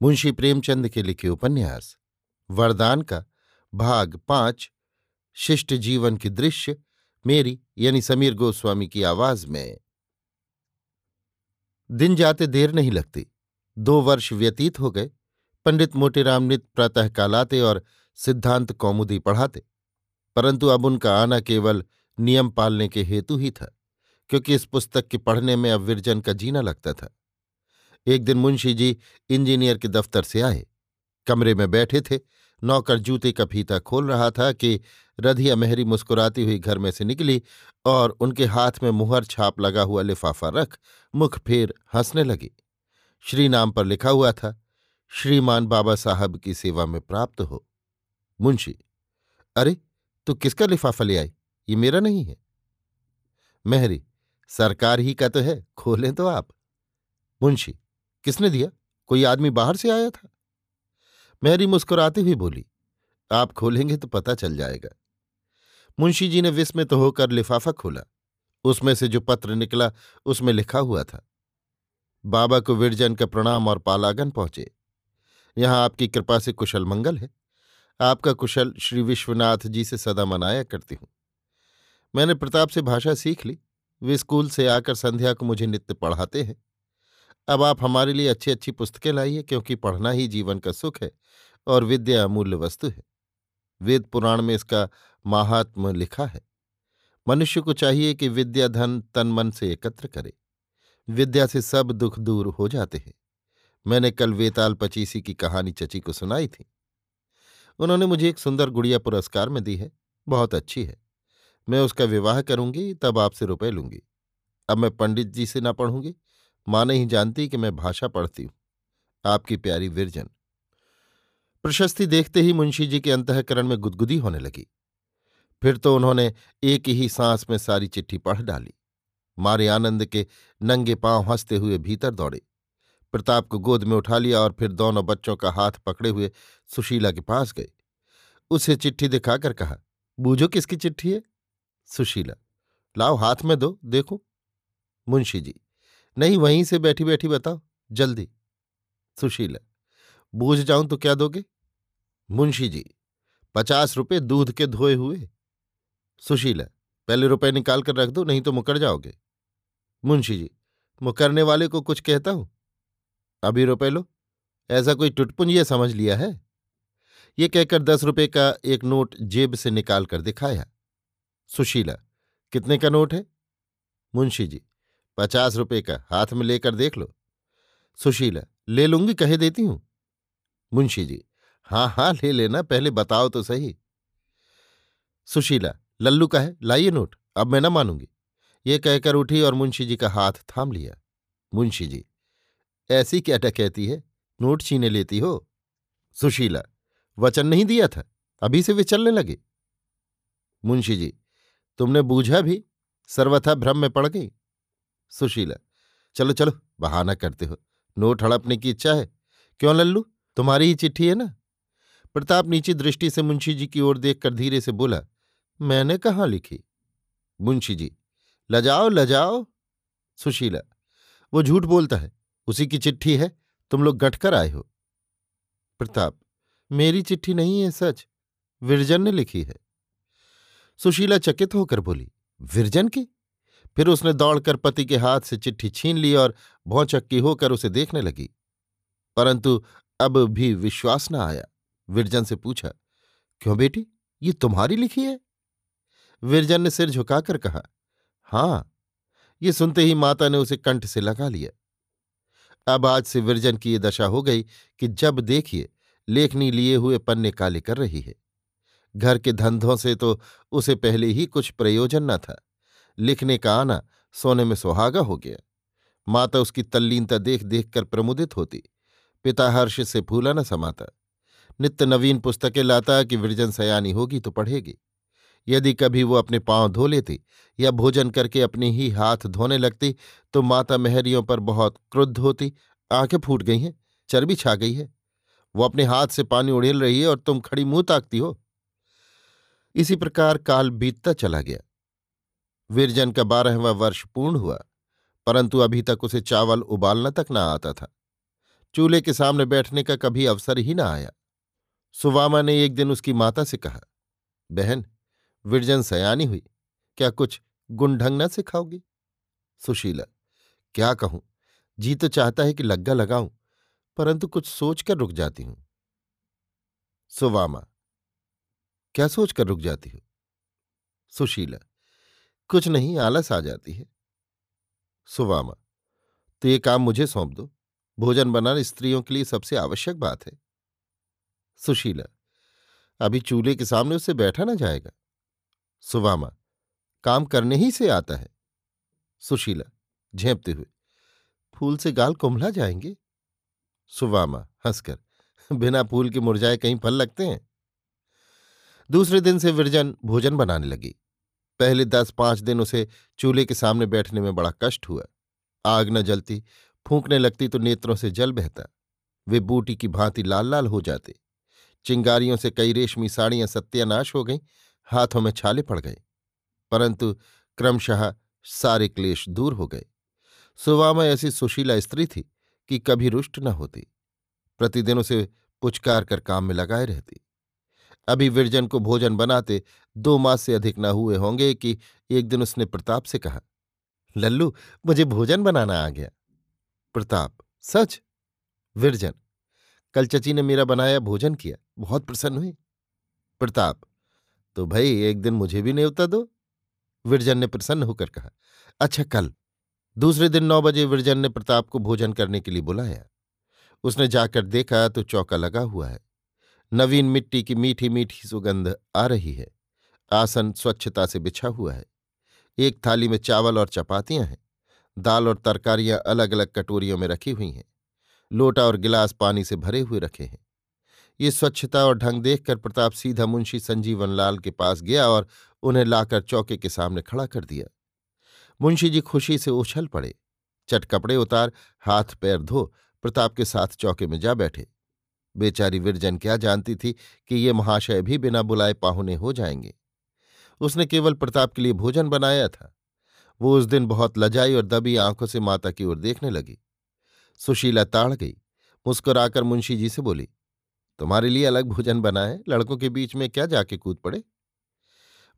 मुंशी प्रेमचंद के लिखे उपन्यास, वरदान का भाग पाँच, शिष्ट जीवन की दृश्य, मेरी यानी समीर गोस्वामी की आवाज़ में। दिन जाते देर नहीं लगती, दो वर्ष व्यतीत हो गए, पंडित मोटेराम नित प्रातः कालाते और सिद्धांत कौमुदी पढ़ाते, परंतु अब उनका आना केवल नियम पालने के हेतु ही था, क्योंकि इस पुस्तक के पढ़ने में अब विरजन का जीना लगता था। एक दिन मुंशी जी इंजीनियर के दफ्तर से आए। कमरे में बैठे थे। नौकर जूते का फीता खोल रहा था कि रधिया मेहरी मुस्कुराती हुई घर में से निकली और उनके हाथ में मुहर छाप लगा हुआ लिफाफा रख मुख फेर हंसने लगी। श्री नाम पर लिखा हुआ था, श्रीमान बाबा साहब की सेवा में प्राप्त हो। मुंशी, अरे, तू किसका लिफाफा ले आई? ये मेरा नहीं है। मेहरी, सरकार ही का तो है, खोलें तो आप। मुंशी किसने दिया? कोई आदमी बाहर से आया था? मैरी मुस्कुराती हुई बोली, आप खोलेंगे तो पता चल जाएगा। मुंशी जी ने विस्मित तो होकर लिफाफा खोला। उसमें से जो पत्र निकला, उसमें लिखा हुआ था, बाबा को विरजन का प्रणाम और पालागन पहुँचे। यहाँ आपकी कृपा से कुशल मंगल है। आपका कुशल श्री विश्वनाथ जी से सदा मनाया करती हूँ। मैंने प्रताप से भाषा सीख ली। वे स्कूल से आकर संध्या को मुझे नित्य पढ़ाते हैं। अब आप हमारे लिए अच्छी अच्छी पुस्तकें लाइए, क्योंकि पढ़ना ही जीवन का सुख है और विद्या अमूल्य वस्तु है। वेद पुराण में इसका महात्म लिखा है, मनुष्य को चाहिए कि विद्या धन तन मन से एकत्र करे। विद्या से सब दुख दूर हो जाते हैं। मैंने कल वेताल पचीसी की कहानी चची को सुनाई थी। उन्होंने मुझे एक सुंदर गुड़िया पुरस्कार में दी है, बहुत अच्छी है। मैं उसका विवाह करूँगी, तब आपसे रुपए लूँगी। अब मैं पंडित जी से ना पढ़ूँगी माँ नहीं जानती कि मैं भाषा पढ़ती हूँ। आपकी प्यारी विरजन। प्रशस्ति देखते ही मुंशी जी के अंतकरण में गुदगुदी होने लगी। फिर तो उन्होंने एक ही सांस में सारी चिट्ठी पढ़ डाली। मारे आनंद के नंगे पाँव हँसते हुए भीतर दौड़े। प्रताप को गोद में उठा लिया और फिर दोनों बच्चों का हाथ पकड़े हुए सुशीला के पास गए। उसे चिट्ठी दिखाकर कहा, बूझो किसकी चिट्ठी है? सुशीला, लाओ हाथ में दो, देखो। मुंशी जी नहीं, वहीं से बैठी बैठी बताओ, जल्दी। सुशीला बूझ जाऊँ तो क्या दोगे? मुंशी जी, पचास रुपये दूध के धोए हुए। सुशीला पहले रुपए निकाल कर रख दो, नहीं तो मुकर जाओगे। मुंशी जी, मुकरने वाले को कुछ कहता हूँ? अभी रुपए लो, ऐसा कोई टुटपुंज ये समझ लिया है? ये कहकर दस रुपए का एक नोट जेब से निकाल कर दिखाया। सुशीला कितने का नोट है? मुंशी जी पचास रुपए का, हाथ में लेकर देख लो। सुशीला, ले लूँगी, कहे देती हूँ। मुंशी जी हाँ हाँ ले लेना, पहले बताओ तो सही। सुशीला, लल्लू का है, लाइए नोट, अब मैं न मानूँगी। ये कहकर उठी और मुंशी जी का हाथ थाम लिया। मुंशी जी, ऐसी क्या टकैती है? नोट छीने लेती हो? सुशीला, वचन नहीं दिया था, अभी से वे चलने लगे। मुंशी जी, तुमने बूझा भी? सर्वथा भ्रम में पड़ गई। सुशीला, चलो चलो, बहाना करते हो। नोट हड़पने की इच्छा है? क्यों लल्लू? तुम्हारी ही चिट्ठी है ना? प्रताप नीची दृष्टि से मुंशी जी की ओर देखकर धीरे से बोला, मैंने कहाँ लिखी? मुंशी जी, लजाओ लजाओ। सुशीला, वो झूठ बोलता है। उसी की चिट्ठी है। तुम लोग गठकर आए हो। प्रताप, मेरी चिट्ठी नहीं है सच। विरजन ने लिखी है। सुशीला चकित होकर बोली, विरजन की? फिर उसने दौड़कर पति के हाथ से चिट्ठी छीन ली और भौचक्की होकर उसे देखने लगी। परंतु अब भी विश्वास न आया। विरजन से पूछा, क्यों बेटी? ये तुम्हारी लिखी है? विरजन ने सिर झुकाकर कहा, हाँ, ये सुनते ही माता ने उसे कंठ से लगा लिया। अब आज से विरजन की ये दशा हो गई कि जब देखिए, लेखनी लिए हुए पन्ने काले कर रही है। घर के धंधों से तो उसे पहले ही कुछ प्रयोजन न था। लिखने का आना सोने में सुहागा हो गया। माता उसकी तल्लीनता देख देख कर प्रमुदित होती। पिता हर्ष से फूला न समाता। नित्य नवीन पुस्तकें लाता कि विरजन सयानी होगी तो पढ़ेगी। यदि कभी वो अपने पाँव धो लेती या भोजन करके अपने ही हाथ धोने लगती तो माता मेहरियों पर बहुत क्रुद्ध होती। आँखें फूट गई हैं, चर्बी छा गई है। वो अपने हाथ से पानी उड़ेल रही है और तुम खड़ी मुँह ताकती हो। इसी प्रकार काल बीतता चला गया। विरजन का बारहवा वर्ष पूर्ण हुआ, परंतु अभी तक उसे चावल उबालना तक न आता था। चूल्हे के सामने बैठने का कभी अवसर ही न आया। सुवामा ने एक दिन उसकी माता से कहा, बहन, विरजन सयानी हुई, क्या कुछ गुंढंग न सिखाओगी? सुशीला, क्या कहूँ, जी तो चाहता है कि लग्गा लगाऊँ, परंतु कुछ सोचकर रुक जाती हूँ। सुवामा, क्या सोचकर रुक जाती हो? सुशीला कुछ नहीं, आलस आ जाती है। सुवामा तो ये काम मुझे सौंप दो। भोजन बनाना स्त्रियों के लिए सबसे आवश्यक बात है। सुशीला, अभी चूल्हे के सामने उससे बैठा ना जाएगा। सुवामा काम करने ही से आता है। सुशीला, झेपते हुए, फूल से गाल कुंभला जाएँगे? सुवामा हंसकर, बिना फूल के मुरझाए कहीं फल लगते हैं? दूसरे दिन से विरजन भोजन बनाने लगी। पहले दस पाँच दिन उसे चूल्हे के सामने बैठने में बड़ा कष्ट हुआ। आग न जलती, फूंकने लगती तो नेत्रों से जल बहता। वे बूटी की भांति लाल लाल हो जाते। चिंगारियों से कई रेशमी साड़ियाँ सत्यानाश हो गईं, हाथों में छाले पड़ गए। परंतु क्रमशः सारे क्लेश दूर हो गए। सुवामा ऐसी सुशीला स्त्री थी कि कभी रुष्ट न होती। प्रतिदिन उसे पुचकार कर काम में लगाए रहती। अभी विरजन को भोजन बनाते दो मास से अधिक न हुए होंगे कि एक दिन उसने प्रताप से कहा, लल्लू, मुझे भोजन बनाना आ गया। प्रताप, सच? विरजन, कल चची ने मेरा बनाया भोजन किया, बहुत प्रसन्न हुई। प्रताप तो भाई एक दिन मुझे भी न्योता दो। विरजन ने प्रसन्न होकर कहा अच्छा कल। दूसरे दिन नौ बजे विरजन ने प्रताप को भोजन करने के लिए बुलाया। उसने जाकर देखा तो चौका लगा हुआ है। नवीन मिट्टी की मीठी मीठी सुगंध आ रही है। आसन स्वच्छता से बिछा हुआ है। एक थाली में चावल और चपातियाँ हैं। दाल और तरकारियाँ अलग अलग कटोरियों में रखी हुई हैं। लोटा और गिलास पानी से भरे हुए रखे हैं। ये स्वच्छता और ढंग देखकर प्रताप सीधा मुंशी संजीवन लाल के पास गया और उन्हें लाकर चौके के सामने खड़ा कर दिया। मुंशी जी खुशी से उछल पड़े। चट कपड़े उतार, हाथ पैर धो, प्रताप के साथ चौके में जा बैठे। बेचारी विरजन क्या जानती थी कि ये महाशय भी बिना बुलाए पाहुने हो जाएँगे। उसने केवल प्रताप के लिए भोजन बनाया था। वो उस दिन बहुत लजाई और दबी आँखों से माता की ओर देखने लगी। सुशीला ताड़ गई, मुस्कुराकर मुंशी जी से बोली, तुम्हारे लिए अलग भोजन बनाए लड़कों के बीच में क्या जाके कूद पड़े?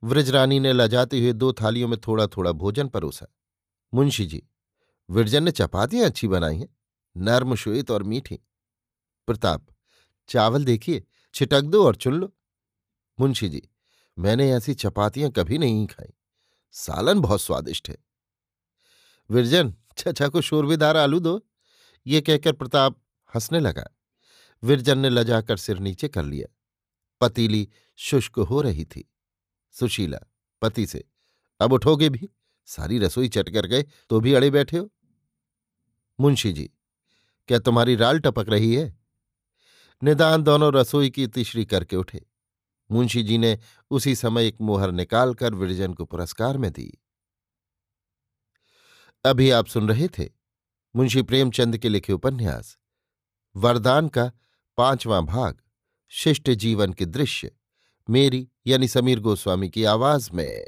व्रजरानी ने लजाते हुए दो थालियों में थोड़ा थोड़ा भोजन परोसा। मुंशी जी, विरजन ने चपातियाँ अच्छी बनाई हैं, नर्म श्वेत और मीठी। प्रताप चावल देखिए, छिटक दो और चुन लो। मुंशी जी, मैंने ऐसी चपातियाँ कभी नहीं खाई। सालन बहुत स्वादिष्ट है। विरजन छछा को शोरबेदार आलू दो। ये कहकर प्रताप हंसने लगा। विरजन ने लजाकर सिर नीचे कर लिया। पतीली शुष्क हो रही थी। सुशीला, पति से, अब उठोगे भी? सारी रसोई चट कर गए तो भी अड़े बैठे हो? मुंशी जी, क्या तुम्हारी राल टपक रही है? निदान दोनों रसोई की तीसरी करके उठे। मुंशी जी ने उसी समय एक मोहर निकालकर विरजन को पुरस्कार में दी। अभी आप सुन रहे थे मुंशी प्रेमचंद के लिखे उपन्यास। वरदान का पांचवां भाग, शिष्ट जीवन के दृश्य, मेरी यानी समीर गोस्वामी की आवाज़ में।